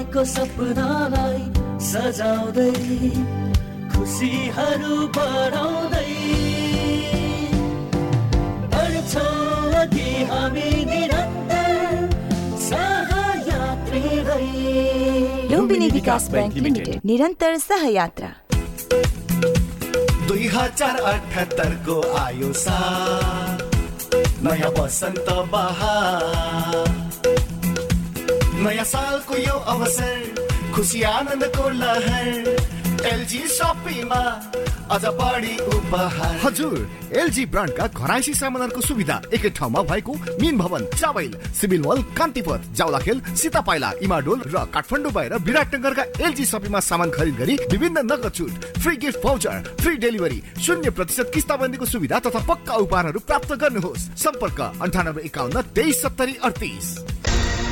देखेको सपनालाई सजाउँदै खुसीहरू बढाउँदै। बढ्छौँ अघि हामी निरन्तर सहयात्री लुम्बिनी विकास बैंक लिमिटेड निरन्तर सहयात्रा। दुई हजार अठहत्तरको आयो सा नयाँ बसन्त बहार नयाँ सालको यो अवसर खुसी आनन्दको लहर एलजी उपहार। हजुर एलजी ब्रान्डका घराइसी सामानहरूको सुविधा एकै ठाउँमा भएको मिन भवन चाबैल सिभिल वाल कान्तिपथ जाउलाखेल सीतापाइला इमाडोल र काठमाडौँ बाहिर विराटनगरका एलजी सपीमा सामान खरिद गरी विभिन्न नगद छुट free gift voucher free delivery शून्य प्रतिशत किस्ताबन्दीको सुविधा तथा पक्का उपहारहरू प्राप्त गर्नुहोस्। सम्पर्क अन्ठानब्बे एकाउन्न तेइस सत्तरी अडतिस।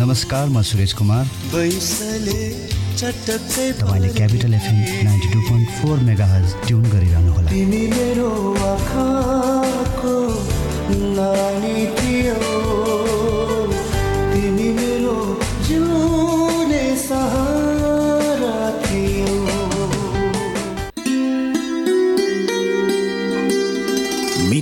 नमस्कार म सुरेश कुमार। तपाईँले capital FM ninety two point four mega tune गरिरहनु होला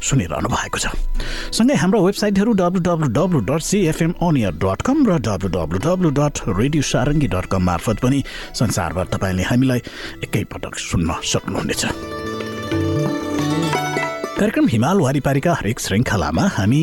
सुनिरहनु भएको छ। सँगै हाम्रो वेबसाइटहरू W W W dot CFM on air dot com र W W W dot radio Sarangi dot com मार्फत पनि संसारभर तपाईँले हामीलाई एकैपटक सुन्न सक्नुहुनेछ। कार्यक्रम हिमाल वारिपारीका हरेक श्रृङ्खलामा हामी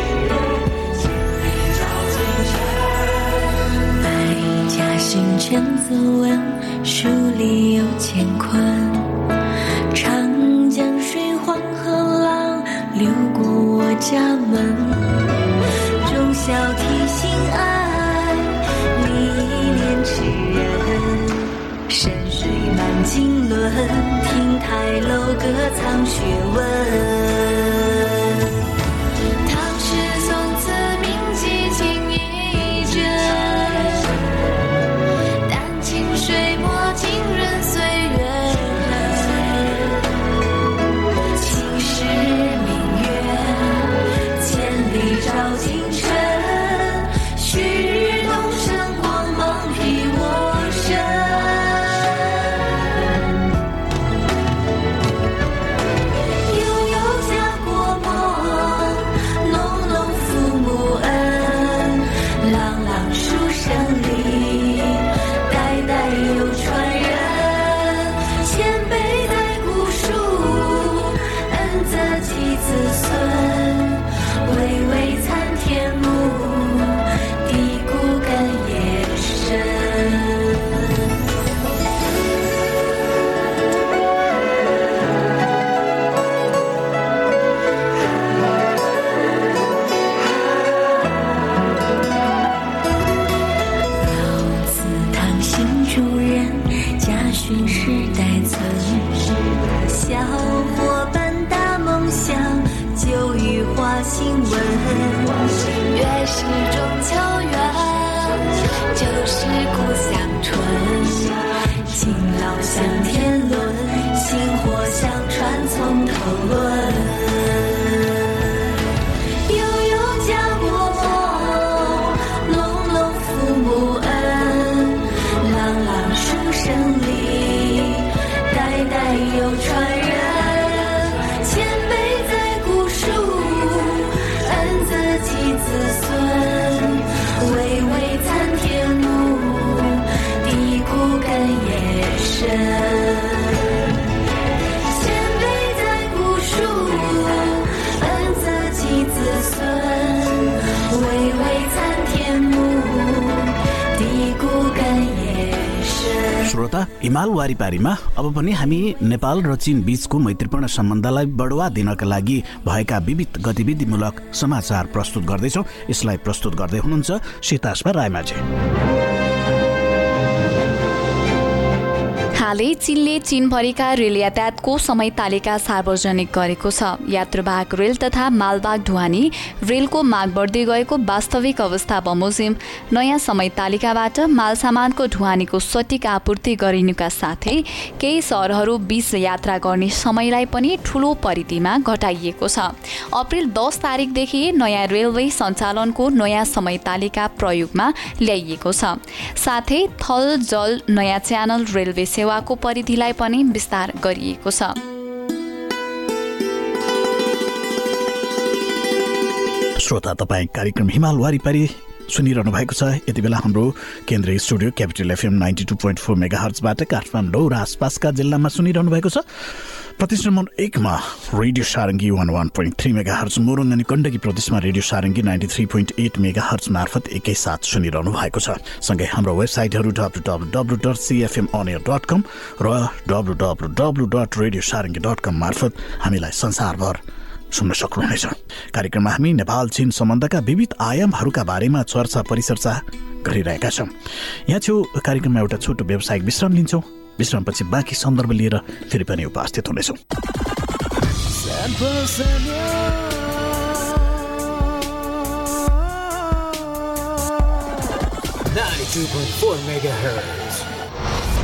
千字文，书里有乾坤。长江水，黄河浪，流过我家门。忠孝悌心爱，历练之人。山水满经纶，亭台楼阁藏学问。हिमाल वारिपारीमा अब पनि हामी नेपाल र चीन बीचको मैत्रीपूर्ण सम्बन्धलाई बढुवा दिनका लागि भएका विविध गतिविधिमूलक समाचार प्रस्तुत गर्दैछौँ। यसलाई प्रस्तुत गर्दै हुनुहुन्छ सीतास्मा रायमाझी। हालै चीनले चीनभरिका रेल यातायातको समय तालिका सार्वजनिक गरेको छ। यात्रुवाहक रेल तथा मालवाहक ढुवानी रेलको माग बढ्दै गएको वास्तविक अवस्था बमोजिम। नयाँ समय तालिकाबाट माल सामानको ढुवानीको सटिक आपूर्ति गरिनुका साथै केही सहरहरू बीच यात्रा गर्ने समयलाई पनि ठूलो परिधिमा घटाइएको छ। अप्रेल दस तारिकदेखि नयाँ रेलवे सञ्चालनको नयाँ समय तालिका प्रयोगमा ल्याइएको छ। साथै थल जल नयाँ च्यानल रेलवे सेवाको परिधिलाई पनि विस्तार गरिएको छ। श्रोता तपाईँ कार्यक्रम हिमाल वारिपारी सुनिरहनु भएको छ। यति बेला हाम्रो केन्द्रीय studio capital FM ninety two point four mega हर्चबाट Kathmandu र आसपासका जिल्लामा सुनिरहनु भएको छ। नम्बर एकमा radio Sarangi one one point three mega hertz Morang अनि गण्डकी प्रदेशमा radio Sarangi ninety three point eight mega hertz मार्फत एकैसाथ सुनिरहनु भएको छ। सँगै हाम्रो वेबसाइटहरू W W W dot CFM on air dot com र W W W dot radio Sarangi dot com मार्फत हामीलाई संसारभर सुन्न सक्नुहुनेछ। कार्यक्रममा हामी नेपाल चीन सम्बन्धका विविध आयामहरूका बारेमा चर्चा परिचर्चा गरिरहेका छौँ। यहाँ छेउ कार्यक्रममा एउटा छोटो व्यावसायिक विश्राम लिन्छौँ। विश्रामपछि बाँकी सन्दर्भ लिएर फेरि पनि उपस्थित हुनेछौँ।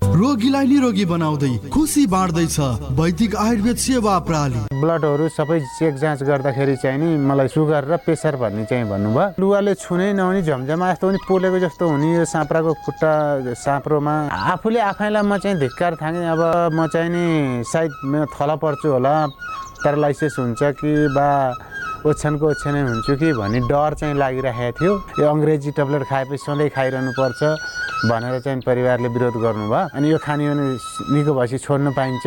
रोगीलाई निरोगी बनाउँदै खुसी बाँड्दैछ वैदिक आयुर्वेद सेवा प्रणाली ब्लडहरू सबै चेक जाँच गर्दाखेरि चाहिँ नि मलाई सुगर र प्रेसर भन्ने चाहिँ भन्नुभयो। लुगाले छुनै नहुने झमझमा जस्तो पनि पोलेको जस्तो हुने यो साँप्राको खुट्टा साँप्रोमा। आफूले आफैलाई म चाहिँ धिक्कार थाँगेँ अब म चाहिँ नि सायद मेरो थला पर्छु होला प्यारालाइसिस हुन्छ कि बा ओछ्यानको ओछ्यानै हुन्छु कि भन्ने डर चाहिँ लागिरहेको थियो। यो अङ्ग्रेजी ट्याब्लेट खाएपछि सधैँ खाइरहनु पर्छ। भनेर चाहिँ परिवारले विरोध गर्नुभयो। अनि यो खाने निको भएपछि छोड्नु पाइन्छ।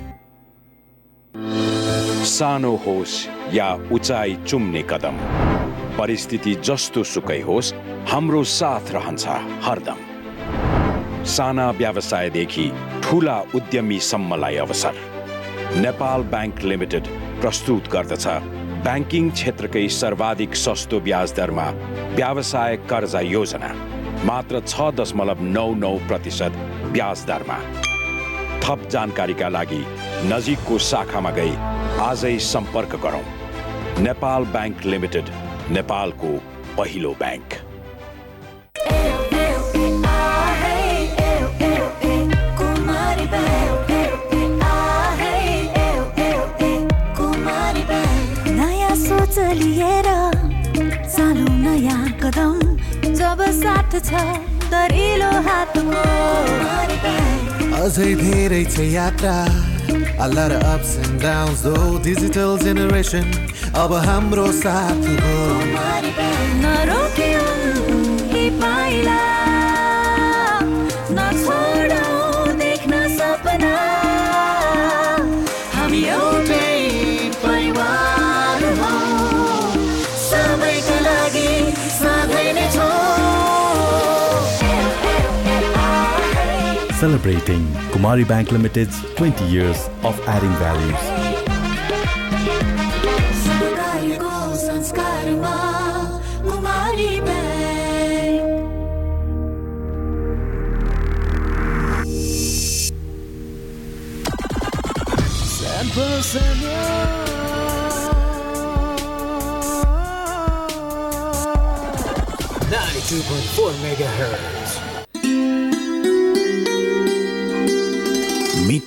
सानो होस् या उचाइ चुम्ने कदम परिस्थिति जस्तो सुकै होस् हाम्रो साथ रहन्छ हरदम। साना व्यवसायदेखि ठुला उद्यमीसम्मलाई अवसर। नेपाल ब्याङ्क लिमिटेड प्रस्तुत गर्दछ ब्याङ्किङ क्षेत्रकै सर्वाधिक सस्तो ब्याज दरमा व्यवसाय कर्जा योजना मात्र छ दशमलव नौ नौ प्रतिशत ब्याज दरमा। थप जानकारीका लागि नजिकको शाखामा गई। आजै सम्पर्क गरौँ। नेपाल ब्याङ्क लिमिटेड नेपालको पहिलो ब्याङ्क। नयाँ सोच लिएर कदम जब साथ छ दरिलो हातको। अझै धेरै छ यात्रा। अल्लर ups and downs though digital generation अब हाम्रो साथ हो। नरोकियो हे पाइला। celebrating Kumari Bank Limited's 20 years of adding values. Ninety-two point four megahertz.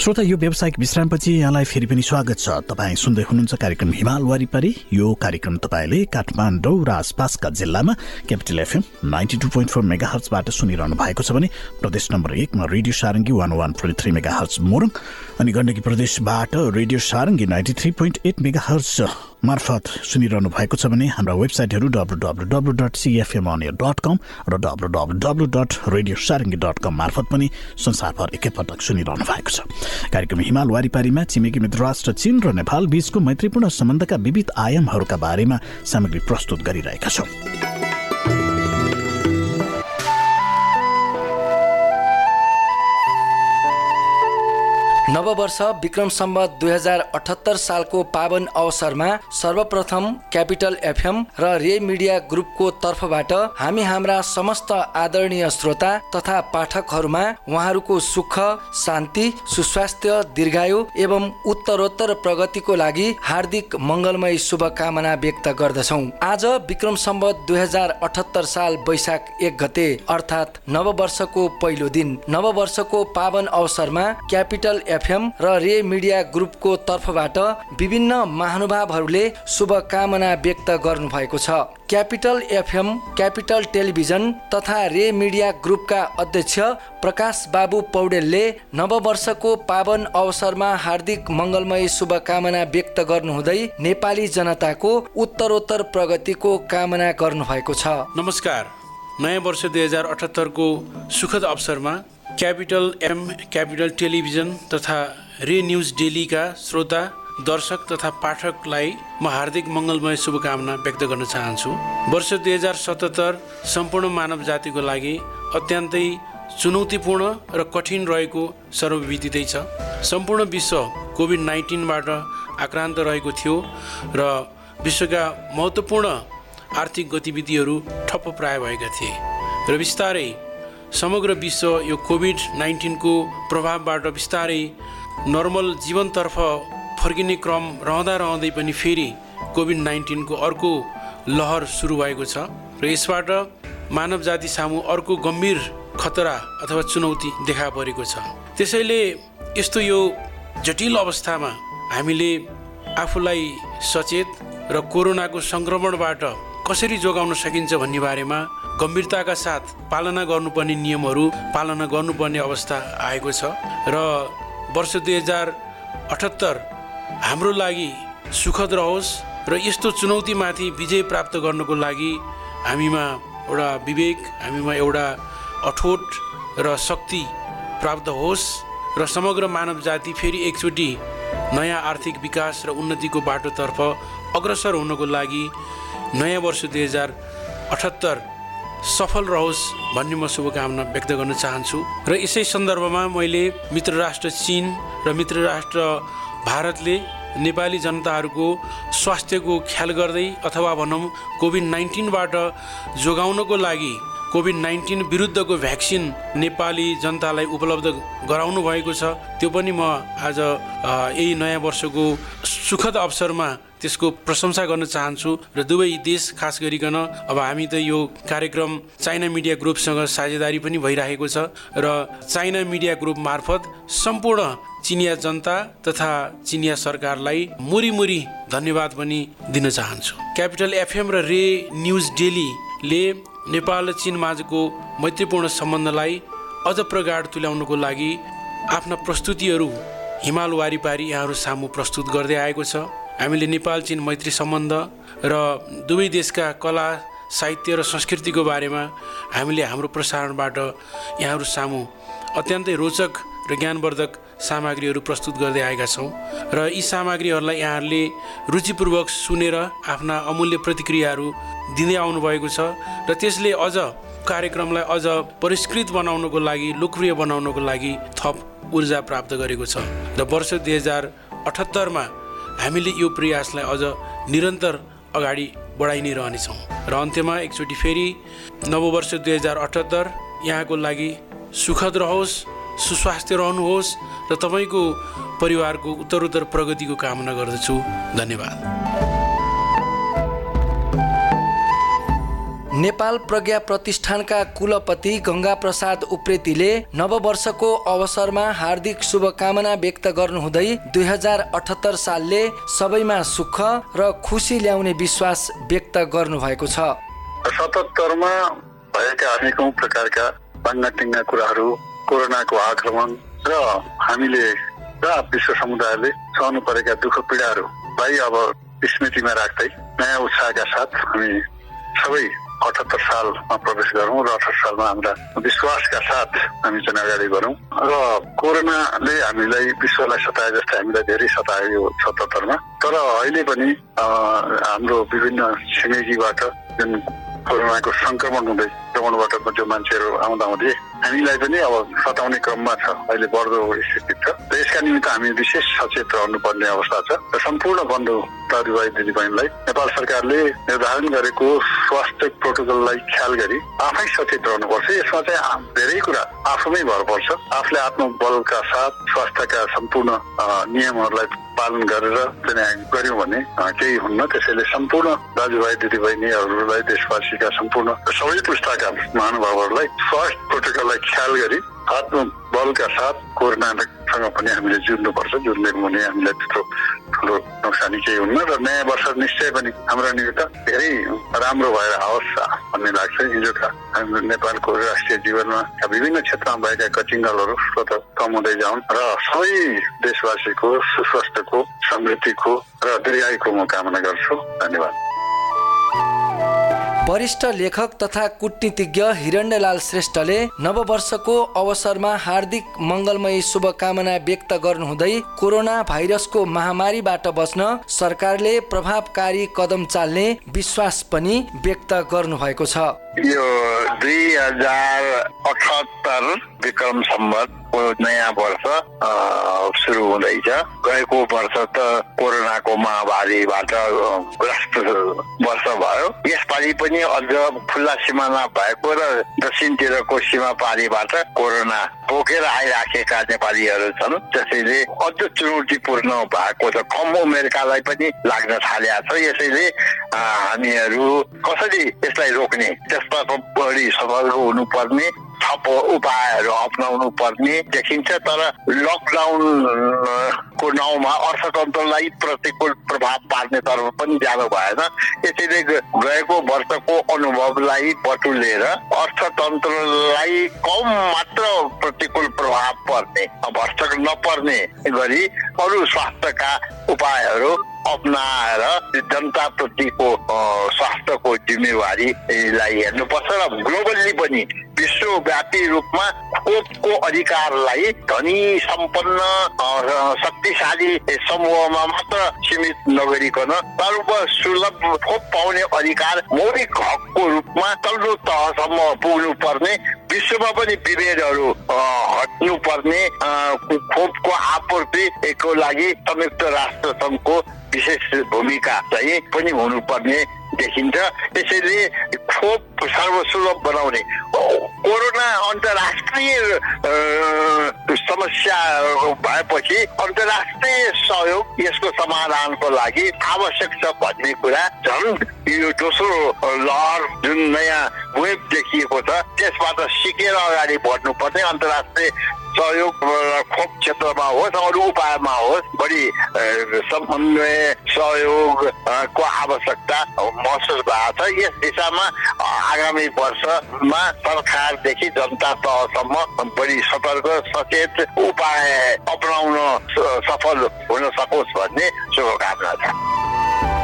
श्रोता यो व्यावसायिक विश्रामपछि यहाँलाई फेरि पनि स्वागत छ। तपाईँ सुन्दै हुनुहुन्छ कार्यक्रम हिमाल वारिपारी। यो कार्यक्रम तपाईँले काठमाडौँ र आसपासका जिल्लामा capital FM ninety two point four mega हर्चबाट सुनिरहनु भएको छ भने प्रदेश नम्बर एकमा radio Sarangi one one point three mega hertz Morang अनि गण्डकी प्रदेशबाट radio Sarangi ninety three point eight mega hertz मार्फत सुनिरहनु भएको छ भने हाम्रा वेबसाइटहरू W W W dot CFM dot com र W W W dot radio Sarangi dot com मार्फत पनि संसारभर एकैपटक सुनिरहनु भएको छ। कार्यक्रम हिमाल वारिपारीमा छिमेकी मित्र राष्ट्र चीन र नेपाल बीचको मैत्रीपूर्ण सम्बन्धका विविध आयामहरूका बारेमा सामग्री प्रस्तुत गरिरहेका छौँ। नववर्ष विक्रम सम्बत दुई हजार अठहत्तर सालको पावन अवसरमा सर्वप्रथम क्यापिटल एफएम र रे मिडिया ग्रुपको तर्फबाट हामी हाम्रा समस्त आदरणीय श्रोता तथा पाठकहरूमा उहाँहरूको सुख शान्ति सुस्वास्थ्य दीर्घायु एवं उत्तरोत्तर प्रगतिको लागि हार्दिक मङ्गलमय शुभकामना व्यक्त गर्दछौँ। आज विक्रम सम्बत दुई हजार अठहत्तर साल वैशाख एक गते अर्थात् नववर्षको पहिलो दिन। नववर्षको पावन अवसरमा क्यापिटल एफएम र रे मिडिया ग्रुपको तर्फबाट विभिन्न महानुभावहरूले शुभकामना व्यक्त गर्नुभएको छ। क्यापिटल एफएम क्यापिटल टेलिभिजन तथा रे मिडिया ग्रुपका अध्यक्ष प्रकाश बाबु पौडेलले नववर्षको पावन अवसरमा हार्दिक मङ्गलमय शुभकामना व्यक्त गर्नुहुँदै नेपाली जनताको उत्तरोत्तर प्रगतिको कामना गर्नुभएको छ। नमस्कार। नयाँ वर्ष दुई हजार अठहत्तरको सुखद अवसरमा क्यापिटल एम क्यापिटल टेलिभिजन तथा रे न्युज डेलीका श्रोता दर्शक तथा पाठकलाई म हार्दिक मङ्गलमय शुभकामना व्यक्त गर्न चाहन्छु। वर्ष दुई हजार सतहत्तर सम्पूर्ण मानव जातिको लागि अत्यन्तै चुनौतीपूर्ण र कठिन रहेको सर्वविदितै छ। सम्पूर्ण विश्व कोभिड नाइन्टिनबाट आक्रान्त रहेको थियो र विश्वका महत्त्वपूर्ण आर्थिक गतिविधिहरू ठप्प प्राय भएका थिए। र बिस्तारै समग्र विश्व यो कोभिड नाइन्टिनको प्रभावबाट बिस्तारै नर्मल जीवनतर्फ फर्किने क्रम रहँदा रहँदै पनि फेरि कोभिड नाइन्टिनको अर्को लहर सुरु भएको छ र यसबाट मानव जाति सामु अर्को गम्भीर खतरा अथवा चुनौती देखा परेको छ। त्यसैले यस्तो यो जटिल अवस्थामा हामीले आफूलाई सचेत र कोरोनाको सङ्क्रमणबाट कसरी जोगाउन सकिन्छ भन्ने बारेमा गम्भीरताका साथ पालना गर्नुपर्ने नियमहरू पालना गर्नुपर्ने अवस्था आएको छ। र वर्ष दुई हजार अठहत्तर हाम्रो लागि सुखद रहोस् र यस्तो चुनौतीमाथि विजय प्राप्त गर्नको लागि हामीमा एउटा विवेक हामीमा एउटा अठोट र शक्ति प्राप्त होस् र समग्र मानव जाति फेरि एकचोटि नयाँ आर्थिक विकास र उन्नतिको बाटोतर्फ अग्रसर हुनको लागि नयाँ वर्ष दुई हजार अठहत्तर सफल रहोस् भन्ने म शुभकामना व्यक्त गर्न चाहन्छु। र यसै सन्दर्भमा मैले मित्र राष्ट्र चिन र मित्र राष्ट्र भारतले नेपाली जनताहरूको स्वास्थ्यको ख्याल गर्दै अथवा भनौँ कोभिड नाइन्टिनबाट जोगाउनको लागि कोभिड नाइन्टिन विरुद्धको भ्याक्सिन नेपाली जनतालाई उपलब्ध गराउनु भएको छ। त्यो पनि म आज यही नयाँ वर्षको सुखद अवसरमा त्यसको प्रशंसा गर्न चाहन्छु र दुवै देश खास गरिकन अब हामी त यो कार्यक्रम चाइना मिडिया ग्रुपसँग साझेदारी पनि भइरहेको छ र चाइना मिडिया ग्रुप मार्फत सम्पूर्ण चिनिया जनता तथा चिनिया सरकारलाई मुरी मुरी धन्यवाद पनि दिन चाहन्छु। क्यापिटल एफएम र रे न्युज डेलीले नेपाल र चिन माझको मैत्रीपूर्ण सम्बन्धलाई अझ प्रगाड तुल्याउनको लागि आफ्ना प्रस्तुतिहरू हिमाल वारिपारी यहाँहरू सामु प्रस्तुत गर्दै आएको छ। हामीले नेपाल चिन मैत्री सम्बन्ध र दुवै देशका कला साहित्य र संस्कृतिको बारेमा हामीले हाम्रो प्रसारणबाट यहाँहरू सामु अत्यन्तै रोचक र ज्ञानवर्धक सामग्रीहरू प्रस्तुत गर्दै आएका छौँ र यी सामग्रीहरूलाई यहाँहरूले रुचिपूर्वक सुनेर आफ्ना अमूल्य प्रतिक्रियाहरू दिँदै आउनुभएको छ र त्यसले अझ कार्यक्रमलाई अझ परिष्कृत बनाउनको लागि लोकप्रिय बनाउनको लागि थप ऊर्जा प्राप्त गरेको छ र वर्ष दुई हजार अठहत्तरमा हामीले यो प्रयासलाई अझ निरन्तर अगाडि बढाइ नै रहनेछौँ। र अन्त्यमा एकचोटि फेरि नववर्ष दुई हजार अठहत्तर यहाँको लागि सुखद रहोस् सुस्वास्थ्य रहनुहोस् र तपाईँको परिवारको उत्तरोत्तर प्रगतिको कामना गर्दछु। धन्यवाद। नेपाल प्रज्ञा प्रतिष्ठानका कुलपति गङ्गा प्रसाद उप्रेतीले नववर्षको अवसरमा हार्दिक शुभकामना व्यक्त गर्नुहुँदै दुई हजार अठहत्तर सालले सबैमा सुख र खुसी ल्याउने विश्वास व्यक्त गर्नुभएको छ। सतहत्तरमा भएका अनेकौँ प्रकारका कुराहरू कोरोनाको आक्रमण र हामीले र विश्व समुदायले सहनु परेका दुःख पीडाहरूलाई अब स्मृतिमा राख्दै नयाँ उत्साहका साथ हामी सबै अठहत्तर सालमा प्रवेश गरौँ र अठहत्तर सालमा हाम्रा विश्वासका साथ हामी चाहिँ अगाडि बढौँ। र कोरोनाले हामीलाई विश्वलाई सताए जस्तै हामीलाई धेरै सतायो सतहत्तरमा। तर अहिले पनि हाम्रो विभिन्न छिमेकीबाट जुन कोरोनाको सङ्क्रमण हुँदै भ्रमणबाट जो मान्छेहरू आउँदा आउँदै हामीलाई पनि अब सताउने क्रममा छ। अहिले बढ्दो स्थिति छ। र यसका निमित्त हामी विशेष सचेत रहनुपर्ने अवस्था छ। र सम्पूर्ण बन्धु दाजुभाइ दिदीबहिनीलाई। नेपाल सरकारले निर्धारण गरेको स्वास्थ्य प्रोटोकललाई ख्याल गरी आफै सचेत रहनुपर्छ। यसमा चाहिँ धेरै कुरा आफूमै भर पर्छ आफूले आत्मबलका साथ स्वास्थ्यका सम्पूर्ण नियमहरूलाई पालन गरेर चाहिँ गऱ्यौँ भने केही हुन्न। त्यसैले सम्पूर्ण दाजुभाइ दिदीबहिनीहरूलाई देशवासीका सम्पूर्ण सबै पुस्ताका महानुभावहरूलाई फर्स्ट प्रोटोकललाई ख्याल गरी आत्मबलका साथ कोरोनासँग पनि हामीले जुझ्नुपर्छ जुझ्ने भने हामीलाई त्यत्रो ठुलो नोक्सानी केही हुन्न र नयाँ वर्ष निश्चय पनि हाम्रो निमित्त धेरै राम्रो भएर आओस् भन्ने लाग्छ। हिजोका हाम्रो नेपालको राष्ट्रिय जीवनमा विभिन्न क्षेत्रमा भएका कचिङ्गलहरू स्वत कम हुँदै जाउन् र सबै देशवासीको सुस्वास्थ्यको समृद्धिको र दीर्घायुको म कामना गर्छु। धन्यवाद। वरिष्ठ लेखक तथा कुटनीतिज्ञ हिरण्यलाल श्रेष्ठले नववर्षको अवसरमा हार्दिक मङ्गलमय शुभकामना व्यक्त गर्नुहुँदै कोरोना भाइरसको महामारीबाट बच्न सरकारले प्रभावकारी कदम चाल्ने विश्वास पनि व्यक्त गर्नुभएको छ। यो दुई हजार अठहत्तर विक्रम सम्बतको नयाँ वर्ष सुरु हुँदैछ। गएको वर्ष त कोरोनाको महामारीबाट ग्रस्त वर्ष भयो। यसपालि पनि अझ खुल्ला सिमाना भएको र दक्षिणतिरको सीमापारीबाट कोरोना बोकेर आइराखेका नेपालीहरू छन्। त्यसैले अझ चुनौतीपूर्ण भएको छ। कम उमेरकालाई पनि लाग्न थालेका छ। यसैले हामीहरू कसरी यसलाई रोक्ने? त्यसबाट बढी सफल हुनुपर्ने थप उपायहरू अप्नाउनु पर्ने देखिन्छ तर लकडाउन को नाउँमा अर्थतन्त्रलाई प्रतिकूल प्रभाव पार्ने तर्फ पनि जानु भएन। यसैले ग- गएको वर्षको अनुभवलाई बटुलेर अर्थतन्त्रलाई कम मात्र प्रतिकूल प्रभाव पर्ने भ्रष्ट नपर्ने गरी अरू स्वास्थ्यका उपायहरू अप्नाएर जनताप्रतिको स्वास्थ्यको जिम्मेवारीलाई हेर्नुपर्छ र ग्लोबल्ली पनि विश्वव्यापी रूपमा खोपको अधिकारलाई धनी सम्पन्न शक्तिशाली समूहमा मात्र सीमित नगरिकन सर्व सुलभ खोप पाउने अधिकार मौलिक हकको रूपमा तल्लो तहसम्म पुग्नु पर्ने विश्वमा पनि विभेदहरू हट्नु पर्ने खोपको आपूर्तिको लागि संयुक्त राष्ट्र सङ्घको विशेष भूमिका चाहिँ पनि हुनुपर्ने देखिन्छ। त्यसैले खोप सर्वसुलभ बनाउने। कोरोना अन्तर्राष्ट्रिय समस्या भएपछि अन्तर्राष्ट्रिय सहयोग यसको समाधानको लागि आवश्यक छ भन्ने कुरा झन् यो दोस्रो लहर जुन नयाँ वेब देखिएको छ त्यसबाट सिकेर अगाडि बढ्नुपर्ने अन्तर्राष्ट्रिय सहयोग खोप क्षेत्रमा होस् अरू उपायमा होस् बढी समन्वय सहयोग अ, को आवश्यकता महसुस भएको छ। यस दिशामा आगामी वर्षमा सरकारदेखि जनता तहसम्म बढी सतर्क सचेत उपाय अपनाउन सफल हुन सकोस् भन्ने शुभकामना छ।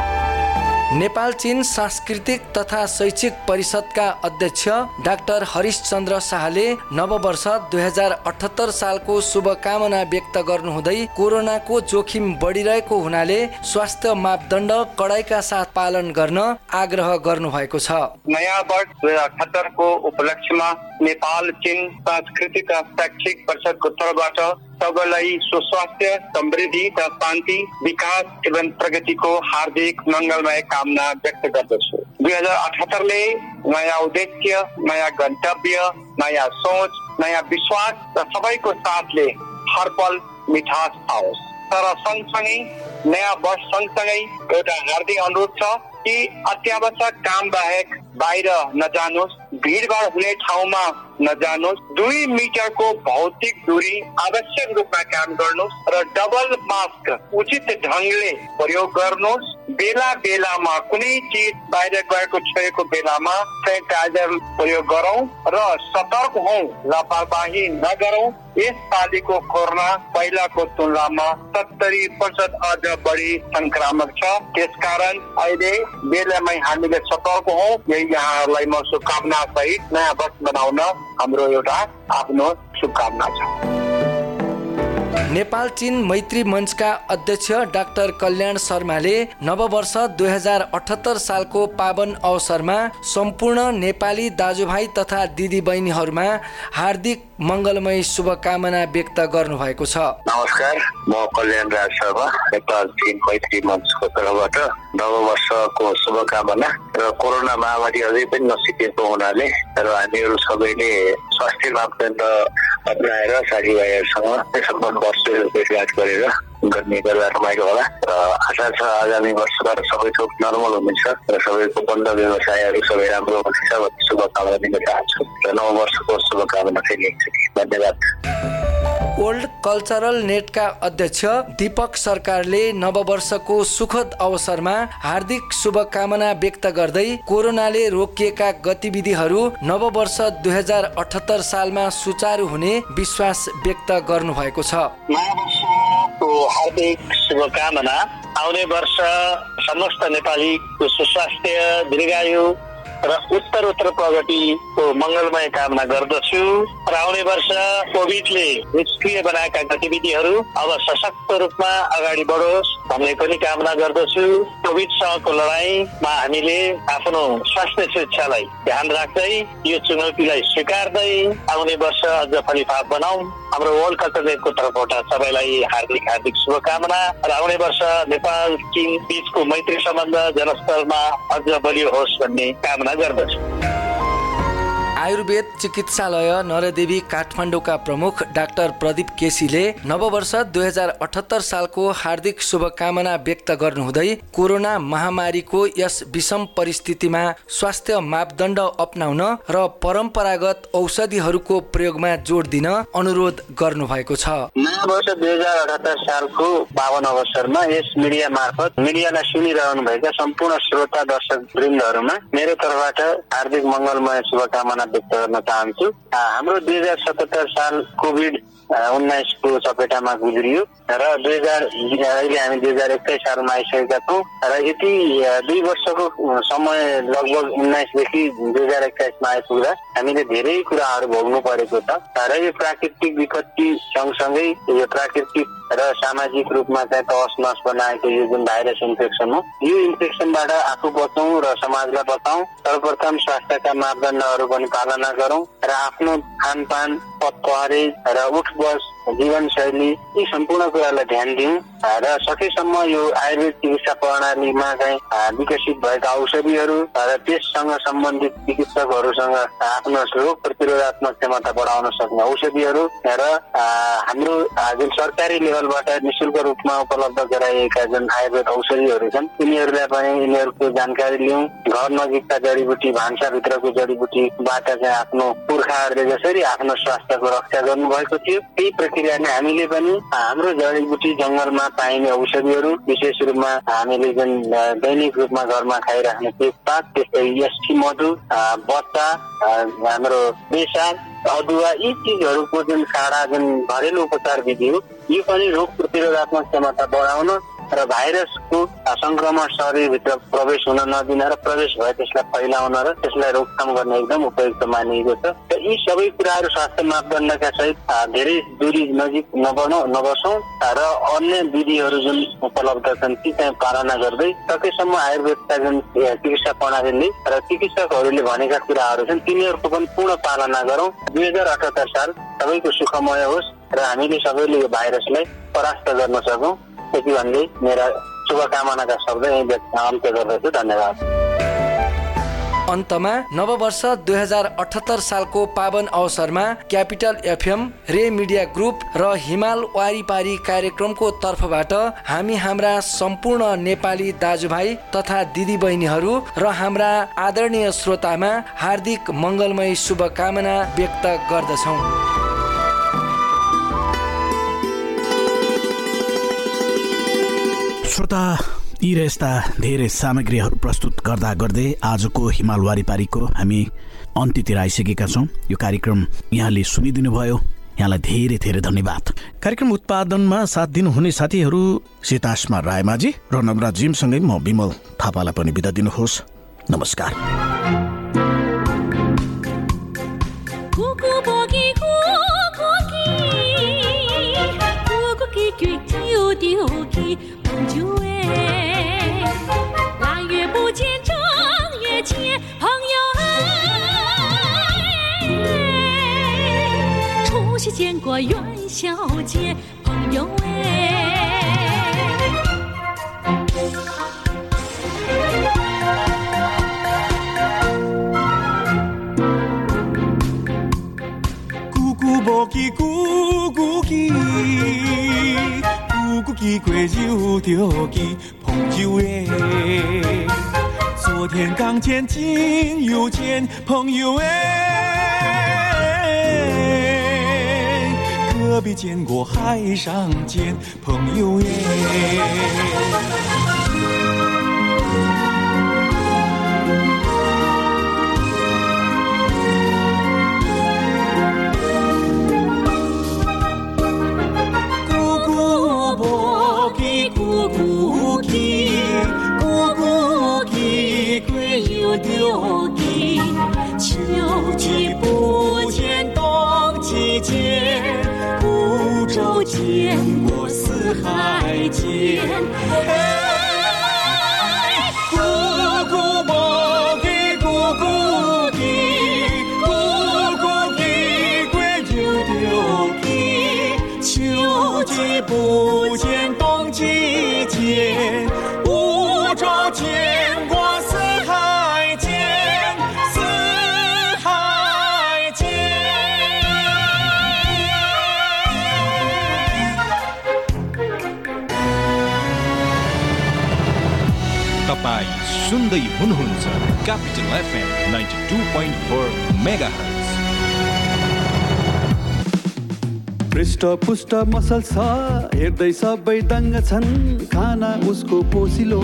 नेपाल चीन सांस्कृतिक तथा शैक्षिक परिषदका अध्यक्ष डाक्टर हरिशचन्द्र शाहले नववर्ष दुई हजार अठहत्तर सालको शुभकामना व्यक्त गर्नुहुँदै कोरोनाको जोखिम बढिरहेको हुनाले स्वास्थ्य मापदण्ड कडाइका साथ पालन गर्न आग्रह गर्नुभएको छ। नयाँ वर्ष दुई हजार अठहत्तरको उपलक्ष्यमा नेपाल चीन सांस्कृतिक शैक्षिक परिषदको तर्फबाट सबैलाई सुस्वास्थ्य समृद्धि र शान्ति विकास एवं प्रगतिको हार्दिक मङ्गलमय कामना व्यक्त गर्दछु। दुई हजार अठहत्तरले नयाँ उद्देश्य नयाँ गन्तव्य नयाँ सोच नयाँ विश्वास र सबैको साथले हर पल मिठास आओस्। तर सँगसँगै नयाँ वर्ष सँगसँगै एउटा हार्दिक अनुरोध छ कि अत्यावश्यक काम बाहेक बाहिर नजानुहोस्। भिडभाड हुने ठाउँमा नजानुहोस्। दुई मिटरको भौतिक दूरी आवश्यक रूपमा काम गर्नुहोस् र डबल मास्क उचित ढङ्गले प्रयोग गर्नुहोस्। बेला बेलामा कुनै चिज बाहिर गएको छोएको बेलामा सेनिटाइजर प्रयोग गरौँ र सतर्क हौ लापरवाही नगरौँ। यस पालिको कोरोना पहिलाको तुलनामा सत्तरी प्रतिशत अझ बढी संक्रामक छ। त्यसकारण अहिले बेलामै हामीले सतर्क हौ। यही यहाँहरूलाई म शुभकामना सहित नयाँ वर्ष बनाउन हाम्रो एउटा आफ्नो शुभकामना छ नेपाल चीन मैत्री मञ्चका अध्यक्ष डाक्टर कल्याण शर्माले नववर्ष दुई हजार अठहत्तर सालको पावन अवसरमा सम्पूर्ण नेपाली दाजुभाइ तथा दिदीबहिनीहरूमा हार्दिक मङ्गलमय शुभकामना व्यक्त गर्नुभएको छ। नमस्कार म कल्याण राज शर्मा नेपाल चीन मैत्री मञ्चको तर्फबाट नववर्षको शुभकामना र कोरोना महामारी अझै पनि नसिकेको हुनाले र हामीहरू सबैले स्वास्थ्य मापदण्ड अप्नाएर साथीभाइहरूसँग सम्पन्न वर्ष भेटघाट गरेर गर्ने गर्दा रमाइलो होला र आशा छ आगामी वर्षबाट सबै थोक नर्मल हुनेछ र सबैको बन्द व्यवसायहरू सबै राम्रो हुनेछ भन्ने शुभकामना दिन चाहन्छु र नव वर्षको शुभकामना फेरि एकचोटि धन्यवाद वर्ल्ड कल्चरल नेटका अध्यक्ष दीपक सरकारले नववर्षको सुखद अवसरमा हार्दिक शुभकामना व्यक्त गर्दै कोरोनाले रोकिएका गतिविधिहरू नववर्ष दुई हजार अठहत्तर सालमा सुचारू हुने विश्वास व्यक्त गर्नुभएको छ। हार्दिक शुभकामना। आउने वर्ष समस्त नेपालीको सुस्वास्थ्य दीर्घायु र उत्तरोत्तर प्रगतिको मङ्गलमय कामना गर्दछु। र आउने वर्ष कोभिडले निष्क्रिय बनाएका गतिविधिहरू अब सशक्त रूपमा अगाडि बढोस् भन्ने पनि कामना गर्दछु। कोभिडसँगको लडाईँमा हामीले आफ्नो स्वास्थ्य सुरक्षालाई ध्यान राख्दै यो चुनौतीलाई स्वीकार्दै आउने वर्ष अझ फलिफाप बनाऊ। हाम्रो वर्ल्ड कल्चरको तर्फबाट सबैलाई हार्दिक हार्दिक शुभकामना र आउने वर्ष नेपाल चीन बिचको मैत्री सम्बन्ध जनस्तरमा अझ बलियो होस् भन्ने कामना गर्दछु। आयुर्वेद चिकित्सालय नरदेवी काठमाडौँका प्रमुख डाक्टर प्रदीप केसीले नववर्ष दुई हजार अठहत्तर सालको हार्दिक शुभकामना व्यक्त गर्नुहुँदै कोरोना महामारीको यस विषम परिस्थितिमा स्वास्थ्य मापदण्ड अप्नाउन र परम्परागत औषधिहरूको प्रयोगमा जोड दिन अनुरोध गर्नुभएको छ। नयाँ दुई हजार सालको पावन अवसरमा यस मिडिया मार्फत मिडियालाई सुनिरहनुभएका सम्पूर्ण श्रोता दर्शक वृन्दहरूमा मेरो तर्फबाट हार्दिक मङ्गलमय शुभकामना व्यक्त गर्न चाहन्छु। हाम्रो दुई हजार सतहत्तर साल कोभिड उन्नाइसको चपेटामा गुज्रियो र दुई हजार अहिले हामी दुई हजार एक्काइस सालमा आइसकेका छौँ र यति दुई वर्षको समय लगभग उन्नाइसदेखि दुई हजार एक्काइसमा आइपुग्दा हामीले धेरै कुराहरू भोग्नु परेको छ र यो प्राकृतिक विपत्ति सँगसँगै यो प्राकृतिक र सामाजिक रूपमा चाहिँ तहस नस बनाएको यो जुन भाइरस इन्फेक्सन हो यो इन्फेक्सनबाट आफू बचौँ र समाजलाई बचाउँ सर्वप्रथम स्वास्थ्यका मापदण्डहरू पनि पालना गरौँ र आफ्नो खानपान for quarries, route bus, जीवनशैली यी सम्पूर्ण कुरालाई ध्यान दिउँ र सकेसम्म यो आयुर्वेद चिकित्सा प्रणालीमा चाहिँ विकसित भएका औषधिहरू र त्यससँग सम्बन्धित चिकित्सकहरूसँग आफ्नो रोग प्रतिरोधात्मक क्षमता बढाउन सक्ने औषधिहरू र हाम्रो जुन सरकारी लेभलबाट निशुल्क रूपमा उपलब्ध गराइएका जुन आयुर्वेद औषधिहरू छन् तिनीहरूलाई पनि यिनीहरूको जानकारी लिउँ घर नजिकका जडीबुटी भान्साभित्रको जडीबुटीबाट चाहिँ आफ्नो पुर्खाहरूले जसरी आफ्नो स्वास्थ्यको रक्षा गर्नुभएको थियो त्यही प्रक्रियाले हामीले पनि हाम्रो जडीबुटी जङ्गलमा पाइने औषधिहरू विशेष रूपमा हामीले जुन दैनिक रूपमा घरमा खाइराख्ने तेजपात त्यस्तै एसटी मधु बच्चा हाम्रो बेसार अदुवा यी चिजहरूको जुन काँडा जुन घरेलु उपचार विधि हो यो पनि रोग प्रतिरोधात्मक क्षमता बढाउन र भाइरसको संक्रमण शरीरभित्र प्रवेश हुन नदिन र प्रवेश भए त्यसलाई फैलाउन र त्यसलाई रोकथाम गर्न एकदम उपयुक्त मानिएको छ। र यी सबै कुराहरू स्वास्थ्य मापदण्डका सहित धेरै दूरी नजिक नबनौ नबसौँ र अन्य विधिहरू जुन उपलब्ध छन् ती चाहिँ पालना गर्दै सकेसम्म आयुर्वेदका जुन चिकित्सा प्रणालीले र चिकित्सकहरूले भनेका कुराहरू छन् तिनीहरूको पनि पूर्ण पालना गरौँ। दुई हजार अठहत्तर साल सबैको सुखमय होस् र हामीले सबैले यो भाइरसलाई परास्त गर्न सकौँ। यति भन्दै मेरा शुभकामनाका शब्द यही गर्दछु। धन्यवाद। अन्तमा नववर्ष दुई हजार अठहत्तर सालको पावन अवसरमा capital FM Ray media group र हिमाल वारिपारी कार्यक्रमको तर्फबाट हामी हाम्रा सम्पूर्ण नेपाली दाजुभाइ तथा दिदीबहिनीहरू र हाम्रा आदरणीय श्रोतामा हार्दिक मङ्गलमय शुभकामना व्यक्त गर्दछौँ। श्रोता यी र यस्ता धेरै सामग्रीहरू प्रस्तुत गर्दा गर्दै आजको हिमाल वारिपारीको हामी अन्त्यतिर आइसकेका छौँ। यो कार्यक्रम यहाँले सुनिदिनु भयो यहाँलाई धेरै धेरै धन्यवाद। कार्यक्रम उत्पादनमा साथ दिनुहुने साथीहरू सीतासमा रायमाझी र नवराज जिमसँगै म विमल थापालाई पनि बिदा दिनुहोस्। नमस्कार। 元宵节，朋友哎。咕咕无叽咕咕叽，咕咕叽过又着叽，朋友哎。昨天刚见，今又见，朋友哎。何必见过海上见朋友耶？再见 सुन्दै हुनुहुन्छ capital FM ninety two point four mega पृष्ठ पुष्ट मसल छ हेर्दै सबै दङ्ग छन्। खाना उसको पोसिलो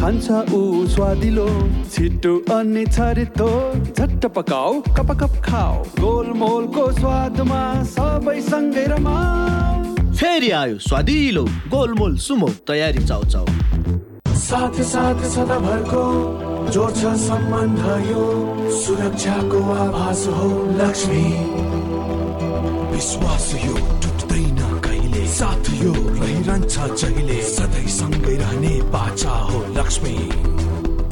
खान्छ ऊ स्वादिलो। छिटो अनि छरितो झट्ट पकाऊ कप कप खाऊ। गोलमोलको स्वादमा सबै सँगै रमाऊ। फेरि आयो स्वादिलो गोलमोल सुमो तयारी चाउ चाउ साथ साथ सदाभरको जोड्छ सम्बन्ध यो सुरक्षाको आभास हो लक्ष्मी। विश्वास यो टुट्दैन कहिले? साथ यो रहिरहन्छ जहिले? सधैँ सँगै रहने बाचा हो लक्ष्मी।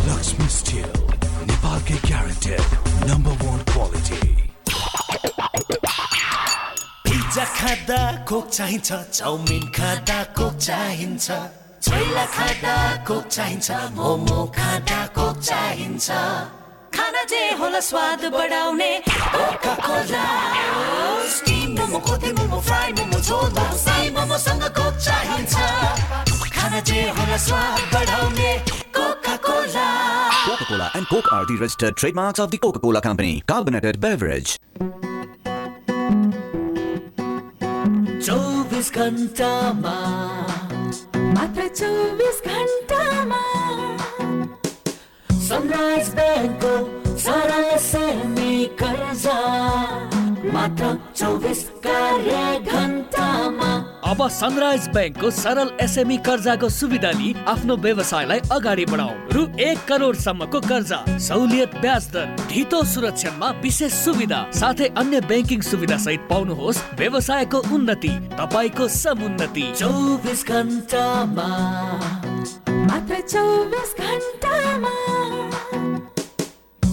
लक्ष्मी स्टिल नेपालकै guaranteed number one quality pizza खाँदा कोक चाहिन्छ चाउमिन खाँदा कोक चाहिन्छ। छोइला खाँदा कोक चाहिन्छ मोमो खाँदा कोक चाहिन्छ खाना जे होला स्वाद बढाउने Coca Cola steam momo kothey momo fry momo jhol momo Sai मोमोसँग कोक चाहिन्छ खाना जे होला स्वाद बढाउने Coca Cola Coca-Cola and Coke are the registered trademarks of the Coca-Cola Company. Carbonated beverage. चौबिस घन्टामा मात्र चौबिस घन्टामा सनराइज ब्याङ्कको सरल सेमी कर्जा। मात्र चौबिस कार्य घन्टामा अब सनराइज ब्याङ्कको सरल एसएमई कर्जाको सुविधा लिई आफ्नो व्यवसायलाई अगाडि बढाउ रु एक करोडसम्मको कर्जा, सहुलियत, ब्याज दर ढितो सुरक्षामा विशेष सुविधा, साथै अन्य ब्याङ्किङ सुविधा सहित पाउनुहोस् व्यवसायको उन्नति, तपाईँको समुन्नति। चौबिस घन्टामा। मात्र चौबिस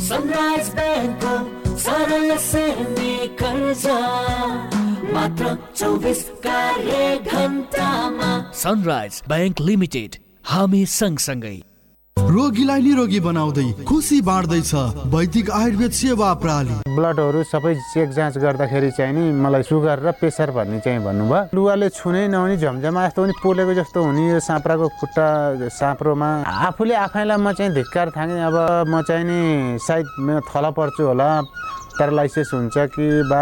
सनराइज ब्याङ्कको सरल सेमी कर्जा। मात्र चौबिस कार्य घन्टामा सनराइज ब्याङ्क लिमिटेड हामी सँगसँगै। रोगीलाई निरोगी बनाउँदै खुसी बाँड्दैछ वैदिक आयुर्वेद सेवा प्रणाली ब्लडहरू सबै चेक जाँच गर्दाखेरि चाहिँ नि मलाई सुगर र प्रेसर भन्ने चाहिँ भन्नुभयो। लुगाले छुनै नहुने झमझमा यस्तो पनि पोलेको जस्तो हुने यो साँप्राको खुट्टा साँप्रोमा। आफूले आफैलाई म चाहिँ धिक्कार थाँगेँ अब म चाहिँ नि सायद थला पर्छु होला। प्यारालाइसिस हुन्छ कि बा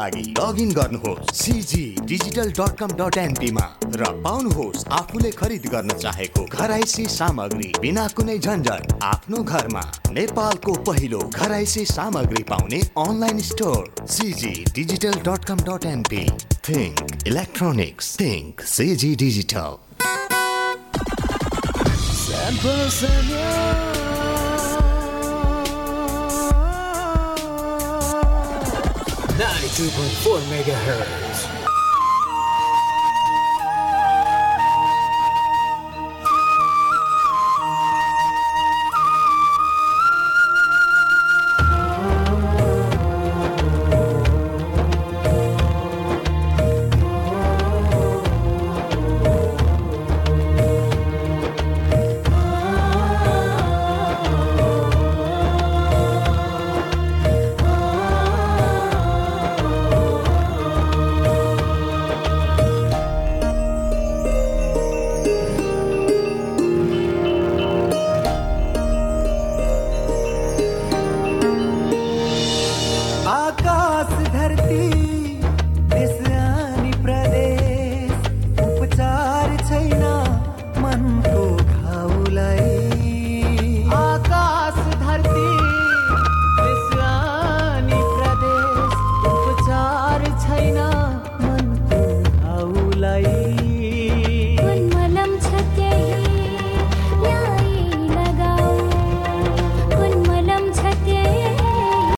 लागि लगइन गर्नुहोस् CG digital dot com dot एनपीमा र पाउनुहोस् आफूले खरिद गर्न चाहेको घराइसी सामग्री बिना कुनै झन्झट आफ्नो घरमा। नेपालको पहिलो घराइसी सामग्री पाउने online store CG digital dot com dot NP think electronics think CG digital 92.4 megahertz.